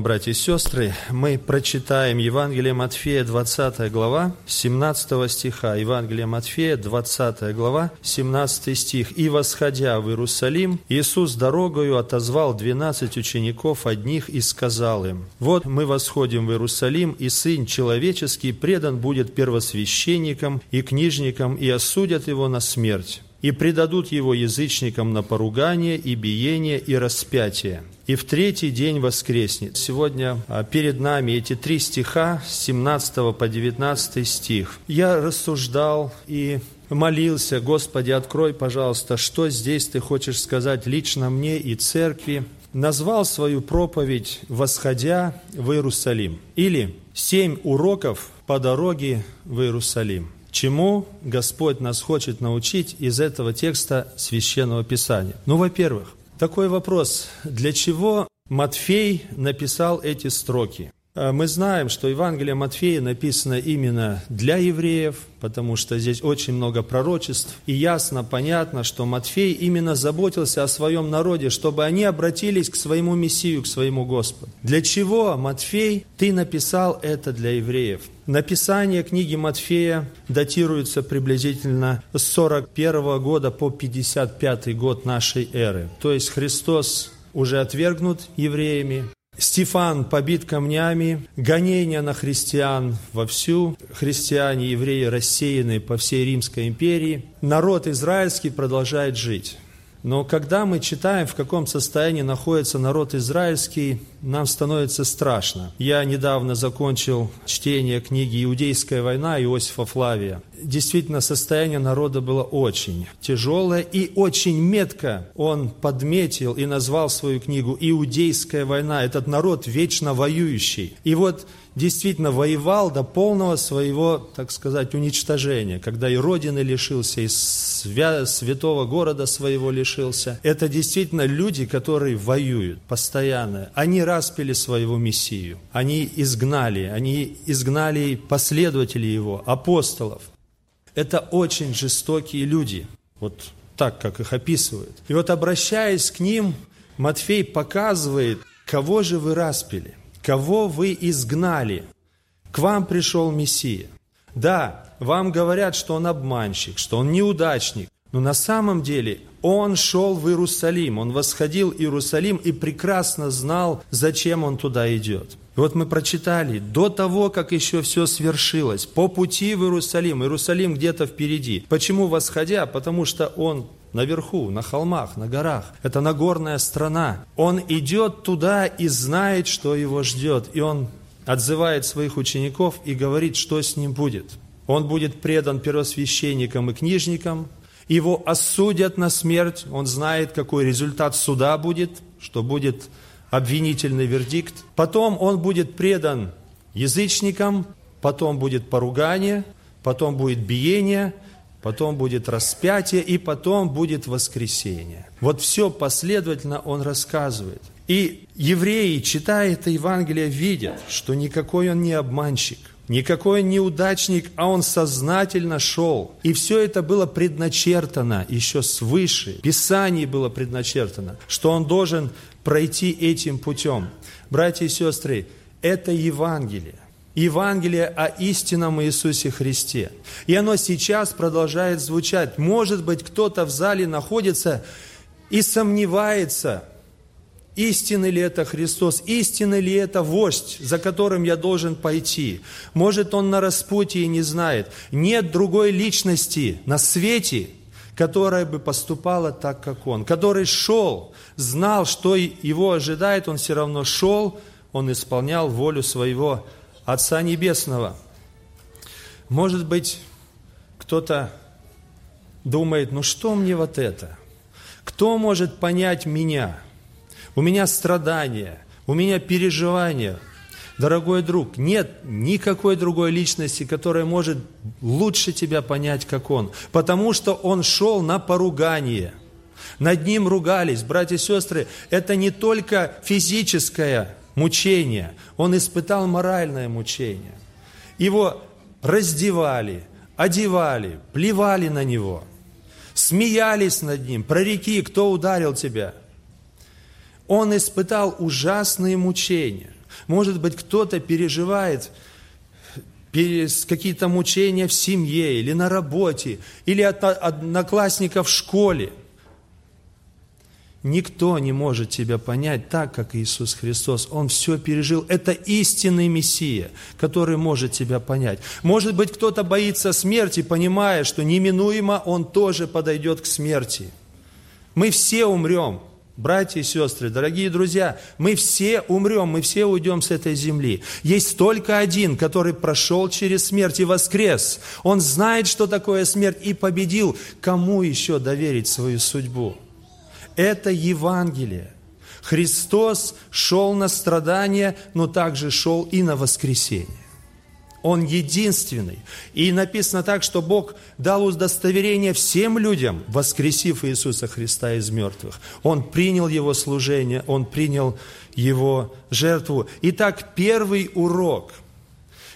Вам, братья и сестры. Мы прочитаем Евангелие Матфея, 20 глава, 17 стиха. Евангелие Матфея, 20 глава, 17 стих. «И, восходя в Иерусалим, Иисус дорогою отозвал двенадцать учеников одних и сказал им, «Вот мы восходим в Иерусалим, и Сын Человеческий предан будет первосвященникам и книжникам, и осудят его на смерть» и предадут его язычникам на поругание и биение и распятие. И в третий день воскреснет. Сегодня а, перед нами эти три стиха с 17 по 19 стих. Я рассуждал и молился, Господи, открой, пожалуйста, что здесь ты хочешь сказать лично мне и церкви. Назвал свою проповедь «Восходя в Иерусалим» или «Семь уроков по дороге в Иерусалим». Чему Господь нас хочет научить из этого текста Священного Писания? Ну, во-первых, такой вопрос. Для чего Матфей написал эти строки? А мы знаем, что Евангелие Матфея написано именно для евреев, потому что здесь очень много пророчеств. И ясно, понятно, что Матфей именно заботился о своем народе, чтобы они обратились к своему Мессию, к своему Господу. Для чего, Матфей, ты написал это для евреев? Написание книги Матфея датируется приблизительно с 41 года по 55 год нашей эры. То есть Христос уже отвергнут евреями, Стефан побит камнями, гонения на христиан вовсю, христиане, евреи рассеяны по всей Римской империи. Народ израильский продолжает жить. Но когда мы читаем, в каком состоянии находится народ израильский, нам становится страшно. Я недавно закончил чтение книги «Иудейская война» Иосифа Флавия. Действительно, состояние народа было очень тяжелое и очень метко он подметил и назвал свою книгу «Иудейская война». Этот народ вечно воюющий. И вот действительно воевал до полного своего, так сказать, уничтожения, когда и родины лишился, и святого города своего лишился. Это действительно люди, которые воюют постоянно. Они распили своего Мессию, они изгнали, они изгнали последователей его, апостолов. Это очень жестокие люди, вот так, как их описывают. И вот обращаясь к ним, Матфей показывает, кого же вы распили кого вы изгнали. К вам пришел Мессия. Да, вам говорят, что он обманщик, что он неудачник, но на самом деле он шел в Иерусалим, он восходил Иерусалим и прекрасно знал, зачем он туда идет. И вот мы прочитали, до того, как еще все свершилось, по пути в Иерусалим, Иерусалим где-то впереди. Почему восходя? Потому что он наверху, на холмах, на горах. Это Нагорная страна. Он идет туда и знает, что его ждет. И он отзывает своих учеников и говорит, что с ним будет. Он будет предан первосвященникам и книжникам, его осудят на смерть, он знает, какой результат суда будет, что будет обвинительный вердикт. Потом он будет предан язычникам, потом будет поругание, потом будет биение – потом будет распятие, и потом будет воскресение. Вот все последовательно он рассказывает. И евреи, читая это Евангелие, видят, что никакой он не обманщик, никакой он не удачник, а он сознательно шел. И все это было предначертано еще свыше. Писание было предначертано, что он должен пройти этим путем. Братья и сестры, это Евангелие. Евангелие о истинном Иисусе Христе. И оно сейчас продолжает звучать. Может быть, кто-то в зале находится и сомневается, истинный ли это Христос, истинный ли это вождь, за которым я должен пойти. Может, он на распутье и не знает. Нет другой личности на свете, которая бы поступала так, как он, который шел, знал, что его ожидает, он все равно шел, он исполнял волю своего Отца Небесного. Может быть, кто-то думает, ну что мне вот это? Кто может понять меня? У меня страдания, у меня переживания. Дорогой друг, нет никакой другой личности, которая может лучше тебя понять, как он. Потому что он шел на поругание. Над ним ругались. Братья и сестры, это не только физическое мучение, он испытал моральное мучение. Его раздевали, одевали, плевали на него, смеялись над ним, прореки, кто ударил тебя. Он испытал ужасные мучения. Может быть, кто-то переживает какие-то мучения в семье или на работе, или от одноклассников в школе. Никто не может тебя понять так, как Иисус Христос. Он все пережил. Это истинный Мессия, который может тебя понять. Может быть, кто-то боится смерти, понимая, что неминуемо он тоже подойдет к смерти. Мы все умрем братья и сестры, дорогие друзья, мы все умрем, мы все уйдем с этой земли. Есть только один, который прошел через смерть и воскрес. Он знает, что такое смерть и победил. Кому еще доверить свою судьбу? Это Евангелие. Христос шел на страдания, но также шел и на воскресение. Он единственный. И написано так, что Бог дал удостоверение всем людям, воскресив Иисуса Христа из мертвых. Он принял Его служение, Он принял Его жертву. Итак, первый урок,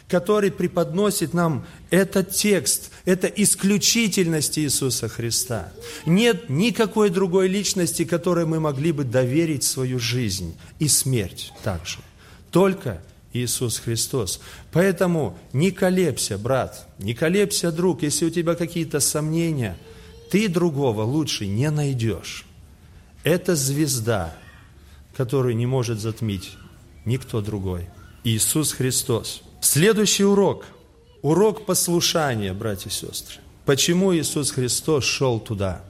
который преподносит нам этот текст, это исключительность Иисуса Христа. Нет никакой другой личности, которой мы могли бы доверить свою жизнь и смерть также. Только Иисус Христос. Поэтому не колебся, брат, не колебся, друг, если у тебя какие-то сомнения, ты другого лучше не найдешь. Это звезда, которую не может затмить никто другой. Иисус Христос. Следующий урок. Урок послушания, братья и сестры. Почему Иисус Христос шел туда?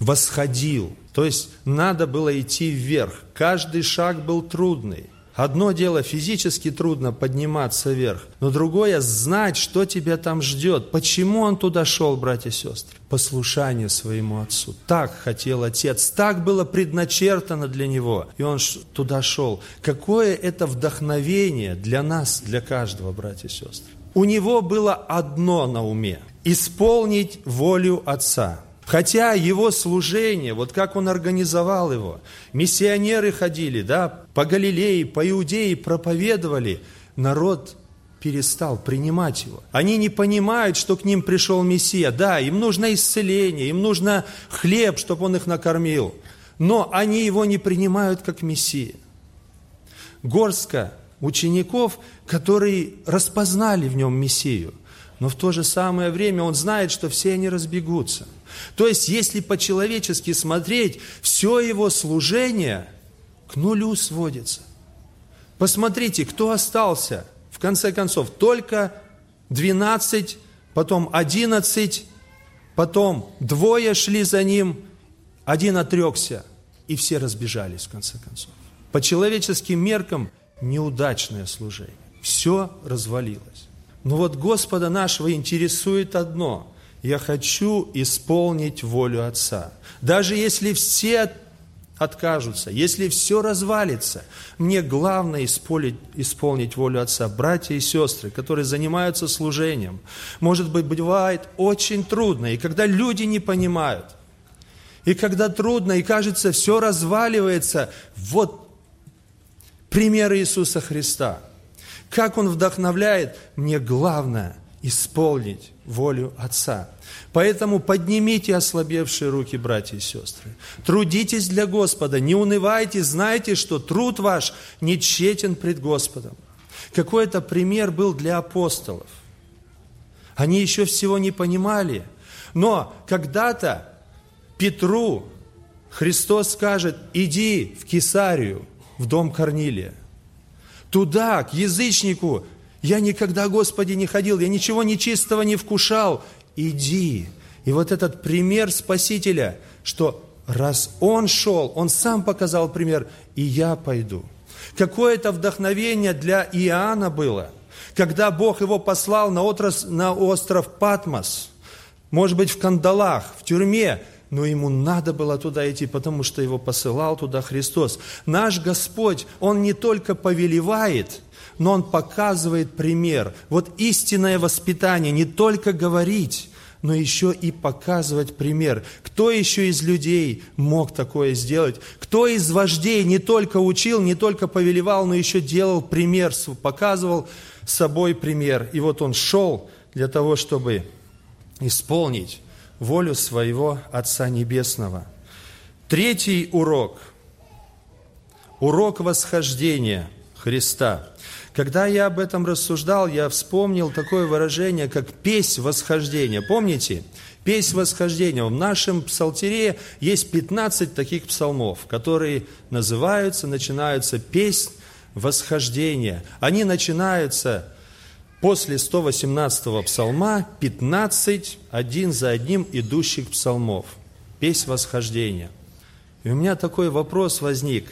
Восходил. То есть надо было идти вверх. Каждый шаг был трудный. Одно дело физически трудно подниматься вверх, но другое знать, что тебя там ждет. Почему он туда шел, братья и сестры? Послушание своему отцу. Так хотел отец, так было предначертано для него, и он туда шел. Какое это вдохновение для нас, для каждого, братья и сестры. У него было одно на уме – исполнить волю отца – Хотя его служение, вот как он организовал его, миссионеры ходили, да, по Галилее, по Иудее проповедовали, народ перестал принимать его. Они не понимают, что к ним пришел Мессия. Да, им нужно исцеление, им нужно хлеб, чтобы он их накормил. Но они его не принимают как Мессия. Горстка учеников, которые распознали в нем Мессию, но в то же самое время он знает, что все они разбегутся – то есть, если по-человечески смотреть, все его служение к нулю сводится. Посмотрите, кто остался, в конце концов, только 12, потом 11, потом двое шли за ним, один отрекся, и все разбежались, в конце концов. По человеческим меркам неудачное служение. Все развалилось. Но вот Господа нашего интересует одно – я хочу исполнить волю Отца. Даже если все откажутся, если все развалится, мне главное исполнить, исполнить волю Отца. Братья и сестры, которые занимаются служением, может быть, бывает очень трудно, и когда люди не понимают, и когда трудно, и кажется, все разваливается, вот пример Иисуса Христа. Как Он вдохновляет, мне главное исполнить волю Отца. Поэтому поднимите ослабевшие руки, братья и сестры. Трудитесь для Господа, не унывайте, знайте, что труд ваш не тщетен пред Господом. Какой это пример был для апостолов. Они еще всего не понимали, но когда-то Петру Христос скажет, иди в Кесарию, в дом Корнилия. Туда, к язычнику, я никогда, Господи, не ходил, я ничего нечистого не вкушал. Иди. И вот этот пример Спасителя, что раз Он шел, Он сам показал пример, и я пойду. Какое это вдохновение для Иоанна было, когда Бог его послал на, отрос, на остров Патмос, может быть, в кандалах, в тюрьме, но ему надо было туда идти, потому что его посылал туда Христос. Наш Господь, Он не только повелевает – но он показывает пример. Вот истинное воспитание не только говорить, но еще и показывать пример. Кто еще из людей мог такое сделать? Кто из вождей не только учил, не только повелевал, но еще делал пример, показывал собой пример. И вот он шел для того, чтобы исполнить волю своего Отца Небесного. Третий урок. урок восхождения Христа. Когда я об этом рассуждал, я вспомнил такое выражение, как «песнь восхождения». Помните? Песнь восхождения. В нашем псалтере есть 15 таких псалмов, которые называются, начинаются «песнь восхождения». Они начинаются после 118-го псалма 15, один за одним идущих псалмов. Песнь восхождения. И у меня такой вопрос возник.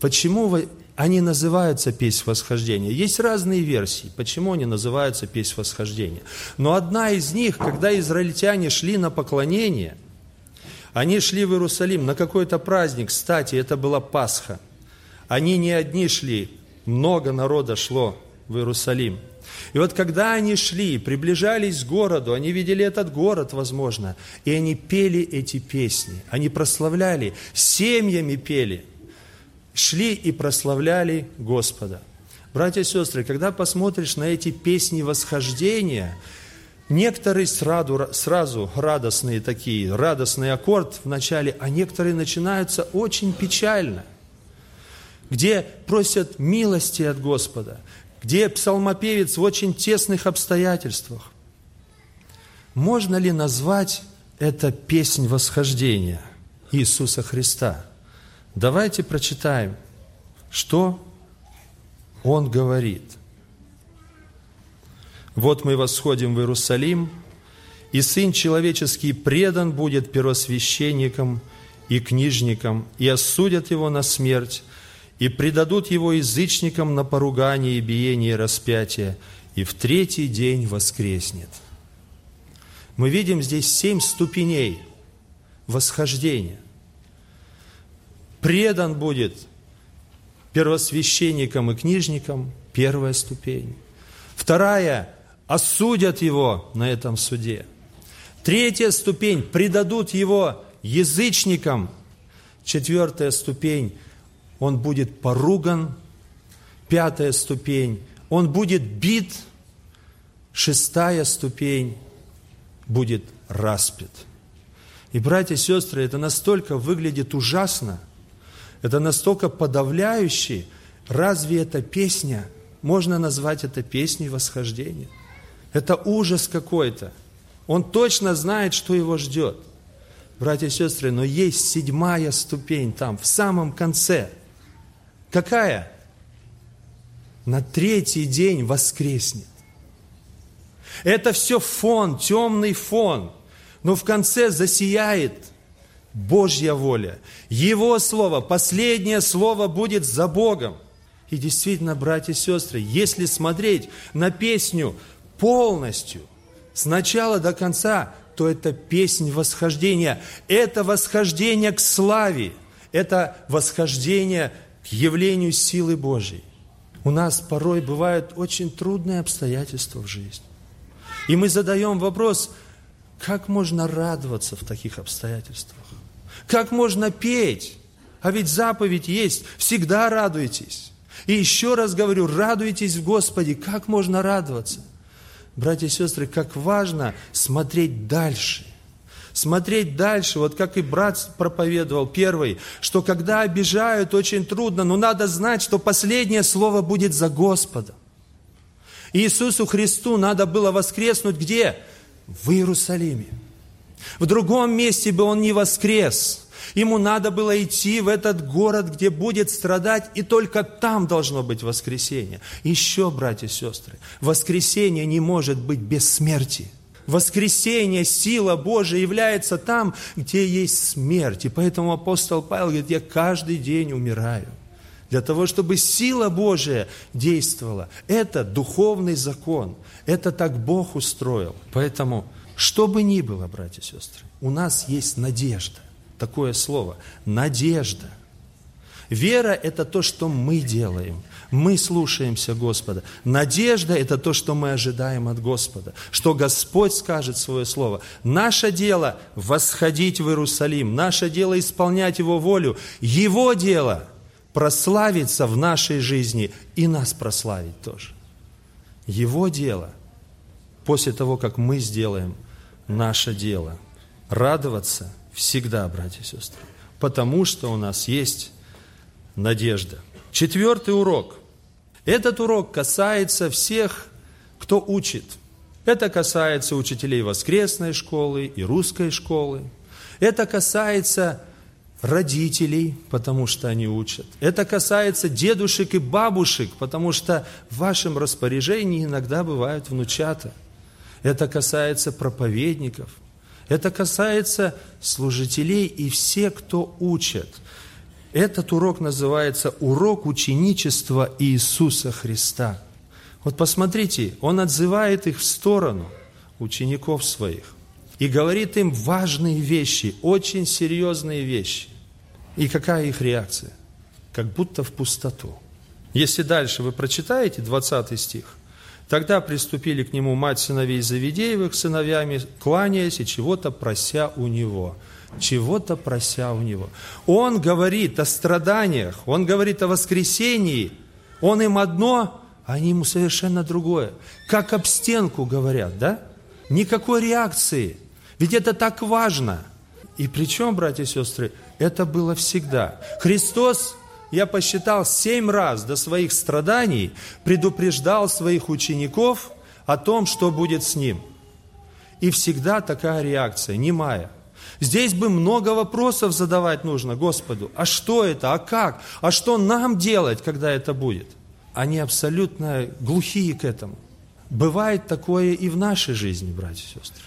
Почему они называются песнь восхождения? Есть разные версии, почему они называются песнь восхождения. Но одна из них, когда израильтяне шли на поклонение, они шли в Иерусалим на какой-то праздник, кстати, это была Пасха. Они не одни шли, много народа шло в Иерусалим – и вот когда они шли, приближались к городу, они видели этот город, возможно, и они пели эти песни, они прославляли, семьями пели, шли и прославляли Господа. Братья и сестры, когда посмотришь на эти песни восхождения, некоторые сразу, сразу радостные такие, радостный аккорд в начале, а некоторые начинаются очень печально, где просят милости от Господа, где псалмопевец в очень тесных обстоятельствах. Можно ли назвать это песнь восхождения Иисуса Христа? Давайте прочитаем, что Он говорит. «Вот мы восходим в Иерусалим, и Сын Человеческий предан будет первосвященникам и книжникам, и осудят Его на смерть, и предадут его язычникам на поругание и биение и распятие, и в третий день воскреснет. Мы видим здесь семь ступеней восхождения. Предан будет первосвященникам и книжникам, первая ступень. Вторая – осудят его на этом суде. Третья ступень – предадут его язычникам. Четвертая ступень – он будет поруган. Пятая ступень, он будет бит. Шестая ступень, будет распят. И, братья и сестры, это настолько выглядит ужасно, это настолько подавляюще. Разве это песня? Можно назвать это песней восхождения? Это ужас какой-то. Он точно знает, что его ждет. Братья и сестры, но есть седьмая ступень там, в самом конце – Какая? На третий день воскреснет. Это все фон, темный фон. Но в конце засияет Божья воля. Его слово, последнее слово будет за Богом. И действительно, братья и сестры, если смотреть на песню полностью, с начала до конца, то это песнь восхождения. Это восхождение к славе. Это восхождение к явлению силы Божьей. У нас порой бывают очень трудные обстоятельства в жизни. И мы задаем вопрос, как можно радоваться в таких обстоятельствах? Как можно петь? А ведь заповедь есть, всегда радуйтесь. И еще раз говорю, радуйтесь в Господе. Как можно радоваться? Братья и сестры, как важно смотреть дальше смотреть дальше, вот как и брат проповедовал первый, что когда обижают, очень трудно, но надо знать, что последнее слово будет за Господом. Иисусу Христу надо было воскреснуть где? В Иерусалиме. В другом месте бы Он не воскрес. Ему надо было идти в этот город, где будет страдать, и только там должно быть воскресение. Еще, братья и сестры, воскресение не может быть без смерти – Воскресение, сила Божия является там, где есть смерть. И поэтому апостол Павел говорит, я каждый день умираю. Для того, чтобы сила Божия действовала. Это духовный закон. Это так Бог устроил. Поэтому, что бы ни было, братья и сестры, у нас есть надежда. Такое слово. Надежда. Вера – это то, что мы делаем – мы слушаемся Господа. Надежда – это то, что мы ожидаем от Господа, что Господь скажет свое слово. Наше дело – восходить в Иерусалим, наше дело – исполнять Его волю, Его дело – прославиться в нашей жизни и нас прославить тоже. Его дело – после того, как мы сделаем наше дело – радоваться всегда, братья и сестры, потому что у нас есть надежда. Четвертый урок. Этот урок касается всех, кто учит. Это касается учителей воскресной школы и русской школы. Это касается родителей, потому что они учат. Это касается дедушек и бабушек, потому что в вашем распоряжении иногда бывают внучата. Это касается проповедников. Это касается служителей и все, кто учат. Этот урок называется «Урок ученичества Иисуса Христа». Вот посмотрите, он отзывает их в сторону, учеников своих, и говорит им важные вещи, очень серьезные вещи. И какая их реакция? Как будто в пустоту. Если дальше вы прочитаете 20 стих, тогда приступили к нему мать сыновей Завидеевых сыновьями, кланяясь и чего-то прося у него. Чего-то прося у него. Он говорит о страданиях, он говорит о воскресении, он им одно, а они ему совершенно другое. Как об стенку говорят, да? Никакой реакции. Ведь это так важно. И причем, братья и сестры, это было всегда. Христос, я посчитал, семь раз до своих страданий предупреждал своих учеников о том, что будет с ним. И всегда такая реакция, немая. Здесь бы много вопросов задавать нужно Господу. А что это? А как? А что нам делать, когда это будет? Они абсолютно глухие к этому. Бывает такое и в нашей жизни, братья и сестры.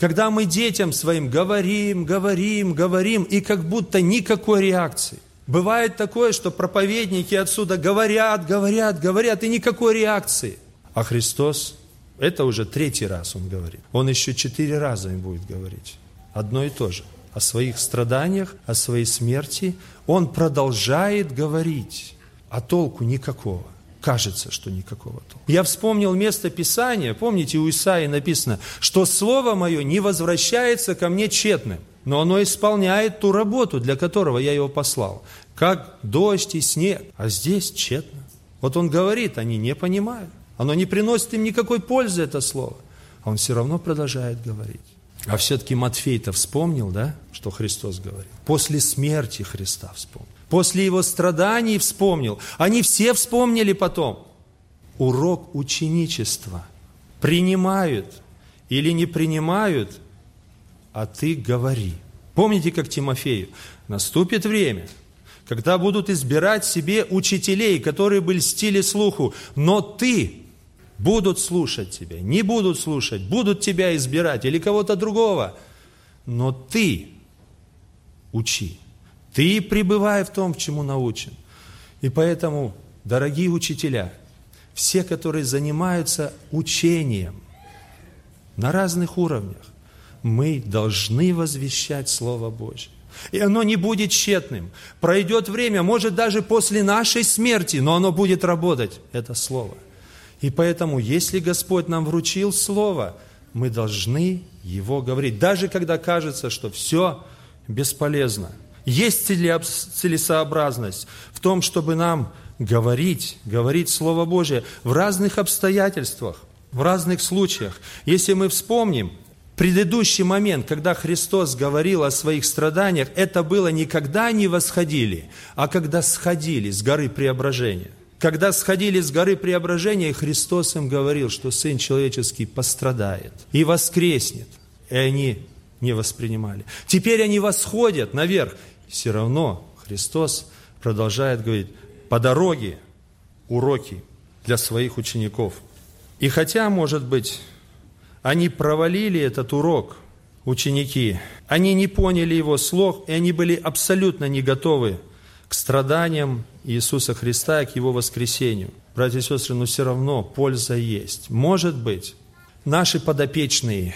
Когда мы детям своим говорим, говорим, говорим, и как будто никакой реакции. Бывает такое, что проповедники отсюда говорят, говорят, говорят, и никакой реакции. А Христос, это уже третий раз Он говорит. Он еще четыре раза им будет говорить. Одно и то же. О своих страданиях, о своей смерти. Он продолжает говорить, а толку никакого кажется, что никакого толка. Я вспомнил место Писания, помните, у Исаии написано, что Слово Мое не возвращается ко мне тщетным, но оно исполняет ту работу, для которого я его послал, как дождь и снег, а здесь тщетно. Вот он говорит, они не понимают, оно не приносит им никакой пользы, это Слово, а он все равно продолжает говорить. А все-таки Матфей-то вспомнил, да, что Христос говорил? После смерти Христа вспомнил. После его страданий вспомнил. Они все вспомнили потом. Урок ученичества. Принимают или не принимают, а ты говори. Помните, как Тимофею? Наступит время, когда будут избирать себе учителей, которые бы льстили слуху, но ты будут слушать тебя, не будут слушать, будут тебя избирать или кого-то другого, но ты учи. Ты пребывай в том, чему научен. И поэтому, дорогие учителя, все, которые занимаются учением на разных уровнях, мы должны возвещать Слово Божье. И оно не будет тщетным. Пройдет время, может даже после нашей смерти, но оно будет работать, это Слово. И поэтому, если Господь нам вручил Слово, мы должны его говорить. Даже когда кажется, что все бесполезно – есть целесообразность в том, чтобы нам говорить, говорить Слово Божие в разных обстоятельствах, в разных случаях. Если мы вспомним, предыдущий момент, когда Христос говорил о своих страданиях, это было не когда они восходили, а когда сходили с горы преображения. Когда сходили с горы преображения, Христос им говорил, что Сын Человеческий пострадает и воскреснет. И они не воспринимали. Теперь они восходят наверх, все равно Христос продолжает говорить, по дороге уроки для своих учеников. И хотя, может быть, они провалили этот урок, ученики, они не поняли его слов, и они были абсолютно не готовы к страданиям Иисуса Христа и к Его воскресению. Братья и сестры, но все равно польза есть. Может быть, наши подопечные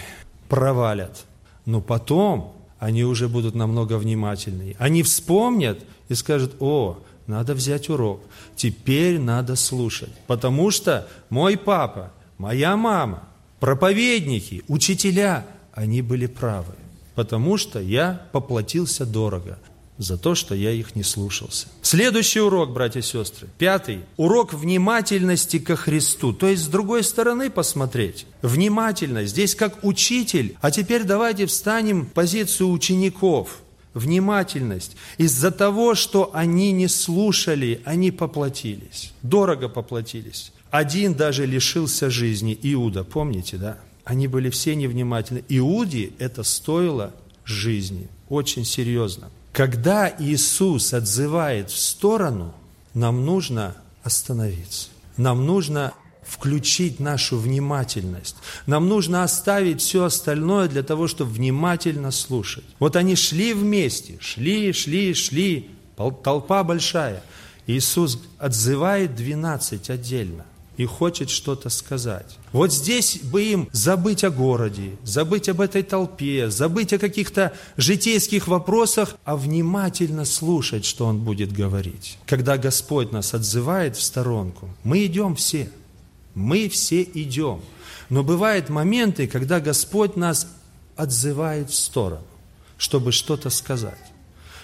провалят, но потом они уже будут намного внимательнее. Они вспомнят и скажут, о, надо взять урок, теперь надо слушать. Потому что мой папа, моя мама, проповедники, учителя, они были правы. Потому что я поплатился дорого за то, что я их не слушался. Следующий урок, братья и сестры, пятый. Урок внимательности ко Христу. То есть, с другой стороны посмотреть. Внимательность. Здесь как учитель. А теперь давайте встанем в позицию учеников. внимательность. Из-за того, что они не слушали, они поплатились, дорого поплатились. Один даже лишился жизни, Иуда, помните, да? Они были все невнимательны. Иуде это стоило жизни, очень серьезно. Когда Иисус отзывает в сторону, нам нужно остановиться. Нам нужно включить нашу внимательность. Нам нужно оставить все остальное для того, чтобы внимательно слушать. Вот они шли вместе, шли, шли, шли, толпа большая. Иисус отзывает 12 отдельно и хочет что-то сказать. Вот здесь бы им забыть о городе, забыть об этой толпе, забыть о каких-то житейских вопросах, а внимательно слушать, что Он будет говорить. Когда Господь нас отзывает в сторонку, мы идем все – мы все идем. Но бывают моменты, когда Господь нас отзывает в сторону, чтобы что-то сказать.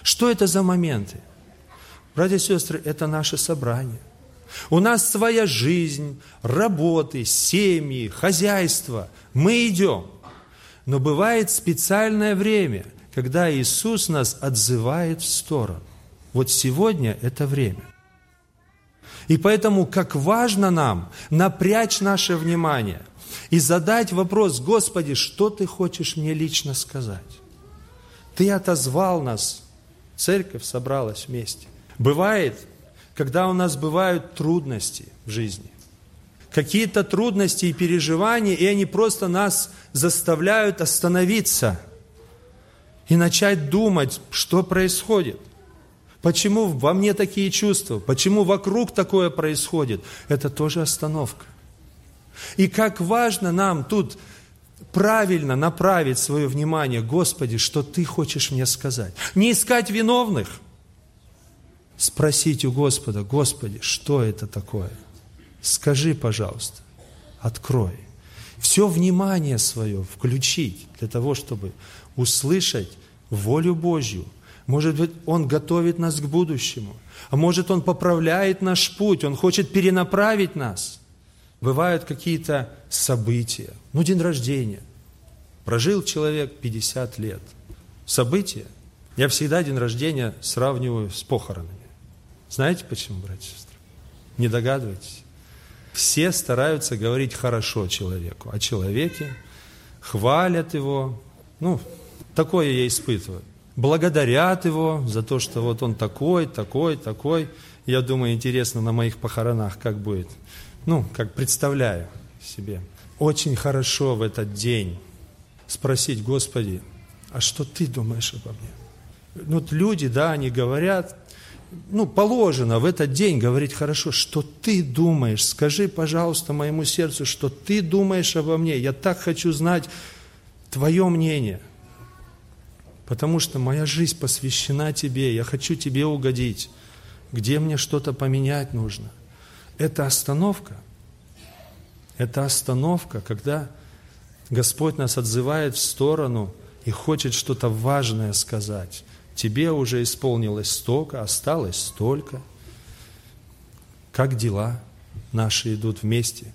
Что это за моменты? Братья и сестры, это наше собрание. У нас своя жизнь, работы, семьи, хозяйство. Мы идем. Но бывает специальное время, когда Иисус нас отзывает в сторону. Вот сегодня это время. И поэтому, как важно нам напрячь наше внимание и задать вопрос, Господи, что Ты хочешь мне лично сказать? Ты отозвал нас, церковь собралась вместе. Бывает, когда у нас бывают трудности в жизни, какие-то трудности и переживания, и они просто нас заставляют остановиться и начать думать, что происходит – Почему во мне такие чувства? Почему вокруг такое происходит? Это тоже остановка. И как важно нам тут правильно направить свое внимание, Господи, что Ты хочешь мне сказать. Не искать виновных, спросить у Господа, Господи, что это такое? Скажи, пожалуйста, открой. Все внимание свое включить для того, чтобы услышать волю Божью – может быть, Он готовит нас к будущему. А может, Он поправляет наш путь, Он хочет перенаправить нас. Бывают какие-то события. Ну, день рождения. Прожил человек 50 лет. События. Я всегда день рождения сравниваю с похоронами. Знаете почему, братья и сестры? Не догадываетесь? Все стараются говорить хорошо человеку, о человеке, хвалят его. Ну, такое я испытываю благодарят его за то, что вот он такой, такой, такой. Я думаю, интересно на моих похоронах как будет. Ну, как представляю себе. Очень хорошо в этот день спросить, Господи, а что ты думаешь обо мне? Ну, вот люди, да, они говорят, ну, положено в этот день говорить хорошо, что ты думаешь, скажи, пожалуйста, моему сердцу, что ты думаешь обо мне. Я так хочу знать твое мнение – потому что моя жизнь посвящена Тебе, я хочу Тебе угодить. Где мне что-то поменять нужно? Это остановка. Это остановка, когда Господь нас отзывает в сторону и хочет что-то важное сказать. Тебе уже исполнилось столько, осталось столько. Как дела наши идут вместе?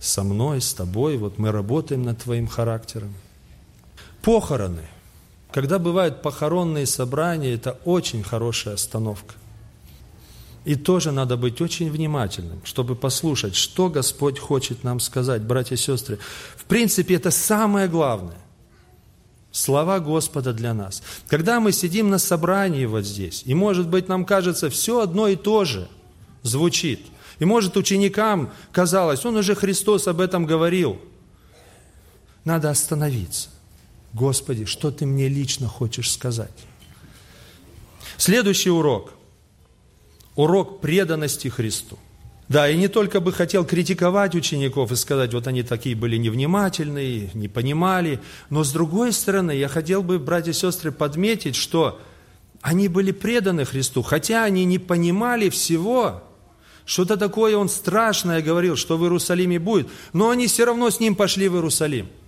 Со мной, с тобой, вот мы работаем над твоим характером. Похороны – когда бывают похоронные собрания, это очень хорошая остановка. И тоже надо быть очень внимательным, чтобы послушать, что Господь хочет нам сказать, братья и сестры. В принципе, это самое главное. Слова Господа для нас. Когда мы сидим на собрании вот здесь, и может быть нам кажется, все одно и то же звучит. И может ученикам казалось, он уже Христос об этом говорил. Надо остановиться Господи, что Ты мне лично хочешь сказать? Следующий урок. Урок преданности Христу. Да, и не только бы хотел критиковать учеников и сказать, вот они такие были невнимательные, не понимали, но с другой стороны, я хотел бы, братья и сестры, подметить, что они были преданы Христу, хотя они не понимали всего, что-то такое Он страшное говорил, что в Иерусалиме будет, но они все равно с Ним пошли в Иерусалим –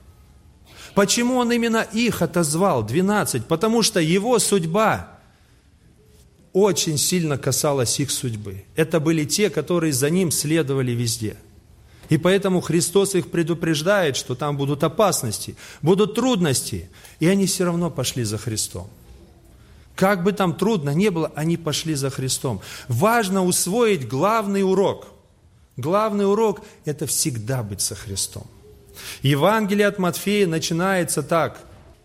Почему он именно их отозвал, 12? Потому что его судьба очень сильно касалась их судьбы. Это были те, которые за ним следовали везде. И поэтому Христос их предупреждает, что там будут опасности, будут трудности, и они все равно пошли за Христом. Как бы там трудно не было, они пошли за Христом. Важно усвоить главный урок. Главный урок – это всегда быть со Христом. Евангелие от Матфея начинается так.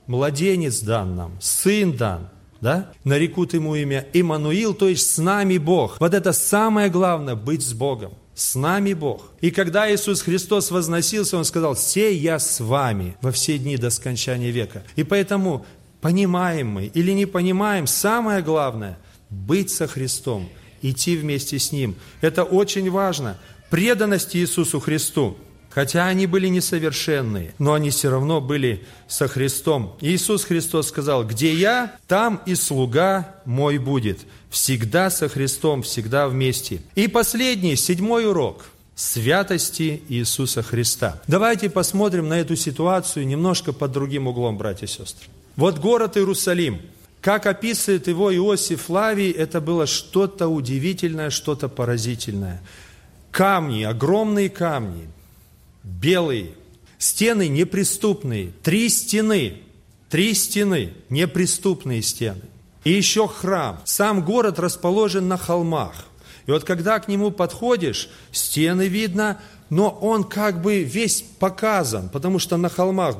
Младенец дан нам, сын дан, да? Нарекут ему имя Иммануил, то есть с нами Бог. Вот это самое главное – быть с Богом. С нами Бог. И когда Иисус Христос возносился, Он сказал, «Сей я с вами во все дни до скончания века». И поэтому понимаем мы или не понимаем, самое главное – быть со Христом, идти вместе с Ним. Это очень важно. Преданность Иисусу Христу. Хотя они были несовершенные, но они все равно были со Христом. Иисус Христос сказал, где я, там и слуга мой будет. Всегда со Христом, всегда вместе. И последний, седьмой урок – святости Иисуса Христа. Давайте посмотрим на эту ситуацию немножко под другим углом, братья и сестры. Вот город Иерусалим. Как описывает его Иосиф Лавий, это было что-то удивительное, что-то поразительное. Камни, огромные камни, белые, стены неприступные, три стены, три стены, неприступные стены. И еще храм. Сам город расположен на холмах. И вот когда к нему подходишь, стены видно, но он как бы весь показан, потому что на холмах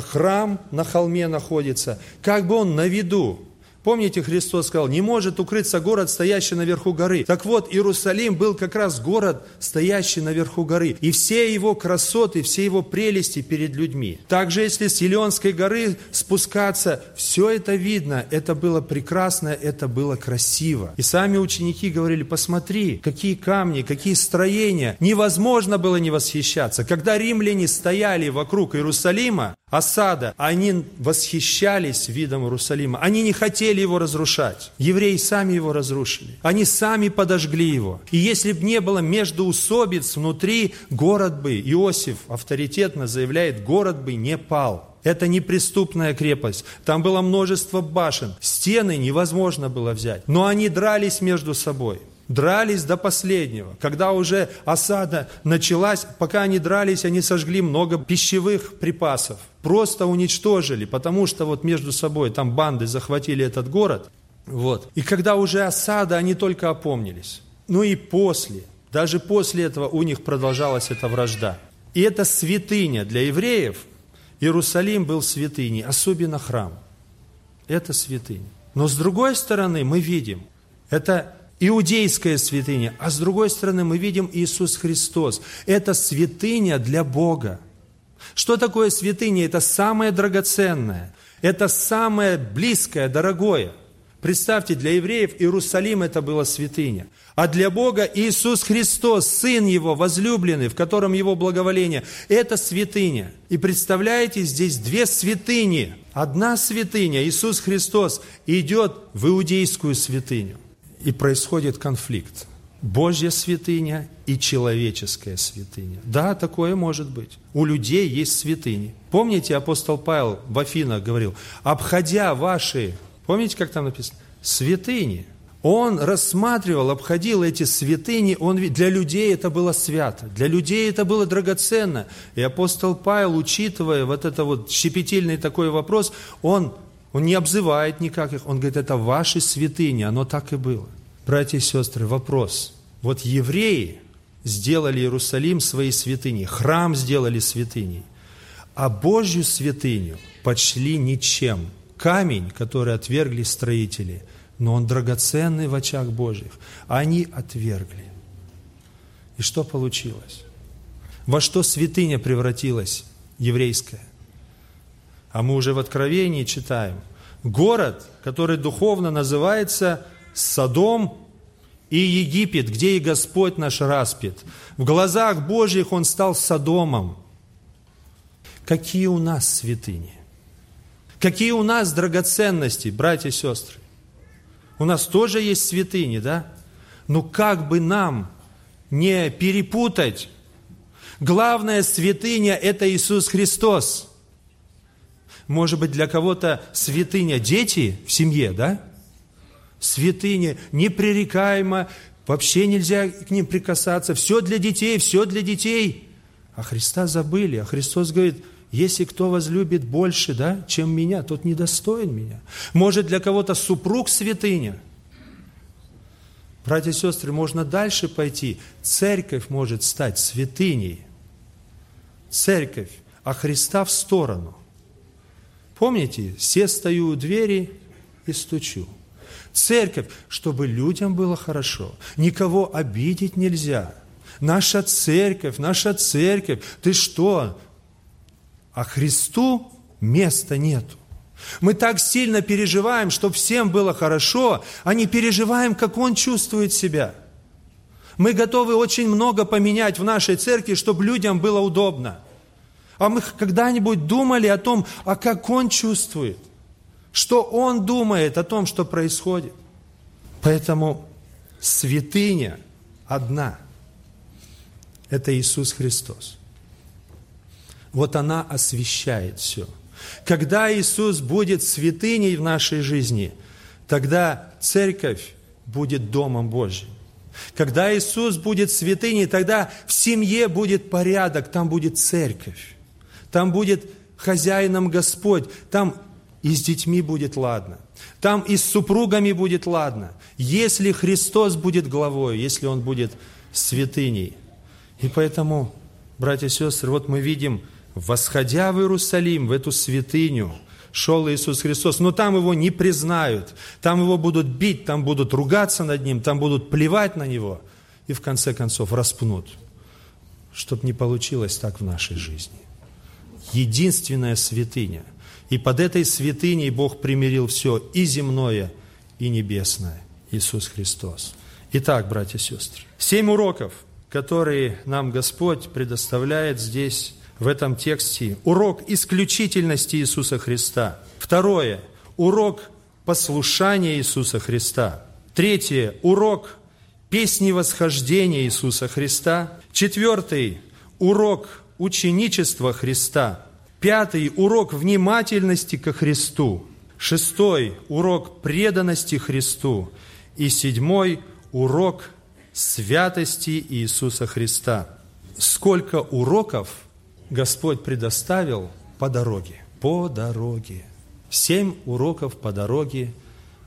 храм на холме находится, как бы он на виду. Помните, Христос сказал, не может укрыться город, стоящий наверху горы. Так вот, Иерусалим был как раз город, стоящий наверху горы. И все его красоты, все его прелести перед людьми. Также, если с Елеонской горы спускаться, все это видно, это было прекрасно, это было красиво. И сами ученики говорили, посмотри, какие камни, какие строения. Невозможно было не восхищаться. Когда римляне стояли вокруг Иерусалима, осада, они восхищались видом Иерусалима. Они не хотели его разрушать. Евреи сами его разрушили. Они сами подожгли его. И если бы не было междоусобиц внутри, город бы, Иосиф авторитетно заявляет, город бы не пал. Это неприступная крепость. Там было множество башен. Стены невозможно было взять. Но они дрались между собой дрались до последнего. Когда уже осада началась, пока они дрались, они сожгли много пищевых припасов. Просто уничтожили, потому что вот между собой там банды захватили этот город. Вот. И когда уже осада, они только опомнились. Ну и после, даже после этого у них продолжалась эта вражда. И это святыня для евреев. Иерусалим был святыней, особенно храм. Это святыня. Но с другой стороны мы видим, это иудейская святыня, а с другой стороны мы видим Иисус Христос. Это святыня для Бога. Что такое святыня? Это самое драгоценное, это самое близкое, дорогое. Представьте, для евреев Иерусалим это была святыня. А для Бога Иисус Христос, Сын Его, возлюбленный, в котором Его благоволение, это святыня. И представляете, здесь две святыни. Одна святыня, Иисус Христос, идет в иудейскую святыню и происходит конфликт. Божья святыня и человеческая святыня. Да, такое может быть. У людей есть святыни. Помните, апостол Павел в Афинах говорил, обходя ваши, помните, как там написано, святыни. Он рассматривал, обходил эти святыни, он, для людей это было свято, для людей это было драгоценно. И апостол Павел, учитывая вот это вот щепетильный такой вопрос, он он не обзывает никак их, он говорит, это ваши святыни, оно так и было. Братья и сестры, вопрос. Вот евреи сделали Иерусалим своей святыней, храм сделали святыней, а Божью святыню почли ничем. Камень, который отвергли строители, но он драгоценный в очах Божьих, они отвергли. И что получилось? Во что святыня превратилась еврейская? А мы уже в Откровении читаем. Город, который духовно называется Содом и Египет, где и Господь наш распят. В глазах Божьих он стал Содомом. Какие у нас святыни? Какие у нас драгоценности, братья и сестры? У нас тоже есть святыни, да? Но как бы нам не перепутать, главная святыня – это Иисус Христос – может быть, для кого-то святыня дети в семье, да? Святыня непререкаемо, вообще нельзя к ним прикасаться. Все для детей, все для детей. А Христа забыли. А Христос говорит, если кто возлюбит больше, да, чем меня, тот недостоин меня. Может, для кого-то супруг святыня. Братья и сестры, можно дальше пойти. Церковь может стать святыней. Церковь, а Христа в сторону. Помните, все стою у двери и стучу. Церковь, чтобы людям было хорошо. Никого обидеть нельзя. Наша церковь, наша церковь. Ты что? А Христу места нету. Мы так сильно переживаем, чтобы всем было хорошо, а не переживаем, как Он чувствует себя. Мы готовы очень много поменять в нашей церкви, чтобы людям было удобно. А мы когда-нибудь думали о том, а как Он чувствует? Что Он думает о том, что происходит? Поэтому святыня одна – это Иисус Христос. Вот она освещает все. Когда Иисус будет святыней в нашей жизни, тогда церковь будет Домом Божьим. Когда Иисус будет святыней, тогда в семье будет порядок, там будет церковь. Там будет хозяином Господь, там и с детьми будет ладно. Там и с супругами будет ладно. Если Христос будет главой, если Он будет святыней. И поэтому, братья и сестры, вот мы видим восходя в Иерусалим, в эту святыню, шел Иисус Христос, но там его не признают, там его будут бить, там будут ругаться над ним, там будут плевать на него и в конце концов распнут, чтобы не получилось так в нашей жизни. Единственная святыня. И под этой святыней Бог примирил все, и земное, и небесное, Иисус Христос. Итак, братья и сестры, семь уроков, которые нам Господь предоставляет здесь в этом тексте урок исключительности Иисуса Христа. Второе – урок послушания Иисуса Христа. Третье – урок песни восхождения Иисуса Христа. Четвертый – урок ученичества Христа. Пятый – урок внимательности ко Христу. Шестой – урок преданности Христу. И седьмой – урок святости Иисуса Христа. Сколько уроков – Господь предоставил по дороге. По дороге. Семь уроков по дороге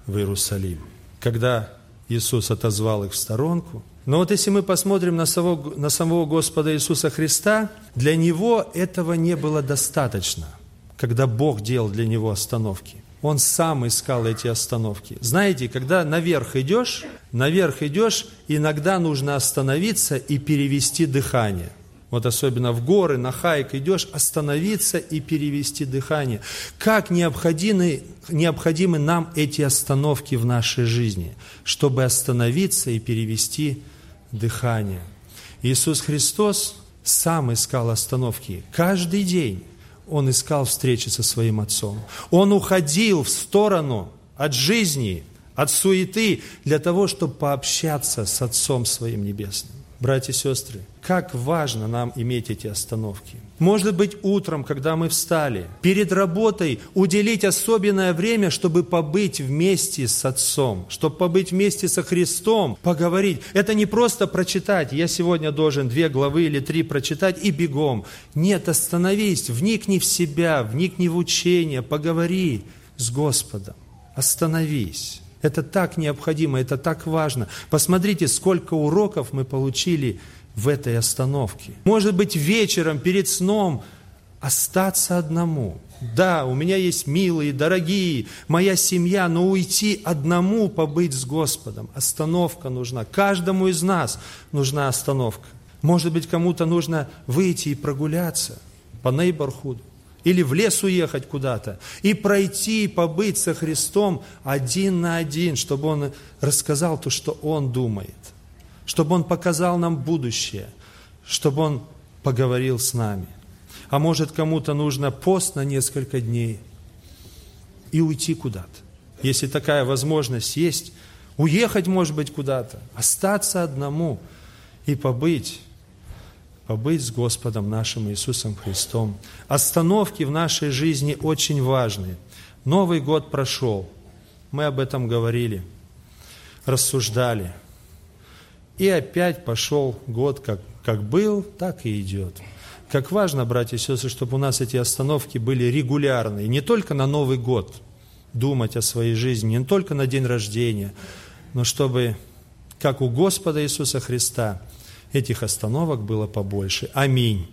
в Иерусалим. Когда Иисус отозвал их в сторонку. Но вот если мы посмотрим на самого, на самого Господа Иисуса Христа, для Него этого не было достаточно, когда Бог делал для Него остановки. Он сам искал эти остановки. Знаете, когда наверх идешь, наверх идешь, иногда нужно остановиться и перевести дыхание – вот особенно в горы, на хайк идешь, остановиться и перевести дыхание. Как необходимы, необходимы нам эти остановки в нашей жизни, чтобы остановиться и перевести дыхание. Иисус Христос сам искал остановки. Каждый день Он искал встречи со Своим Отцом. Он уходил в сторону от жизни, от суеты, для того, чтобы пообщаться с Отцом Своим Небесным. Братья и сестры, как важно нам иметь эти остановки. Может быть, утром, когда мы встали, перед работой уделить особенное время, чтобы побыть вместе с Отцом, чтобы побыть вместе со Христом, поговорить. Это не просто прочитать, я сегодня должен две главы или три прочитать и бегом. Нет, остановись, вникни в себя, вникни в учение, поговори с Господом. Остановись. Это так необходимо, это так важно. Посмотрите, сколько уроков мы получили в этой остановке. Может быть, вечером перед сном остаться одному. Да, у меня есть милые, дорогие, моя семья, но уйти одному, побыть с Господом. Остановка нужна. Каждому из нас нужна остановка. Может быть, кому-то нужно выйти и прогуляться по нейборхуду или в лес уехать куда-то, и пройти, и побыть со Христом один на один, чтобы Он рассказал то, что Он думает, чтобы Он показал нам будущее, чтобы Он поговорил с нами. А может, кому-то нужно пост на несколько дней и уйти куда-то. Если такая возможность есть, уехать, может быть, куда-то, остаться одному и побыть побыть с Господом нашим Иисусом Христом. Остановки в нашей жизни очень важны. Новый год прошел. Мы об этом говорили, рассуждали. И опять пошел год, как, как был, так и идет. Как важно, братья и сестры, чтобы у нас эти остановки были регулярные, не только на Новый год думать о своей жизни, не только на день рождения, но чтобы, как у Господа Иисуса Христа, этих остановок было побольше. Аминь.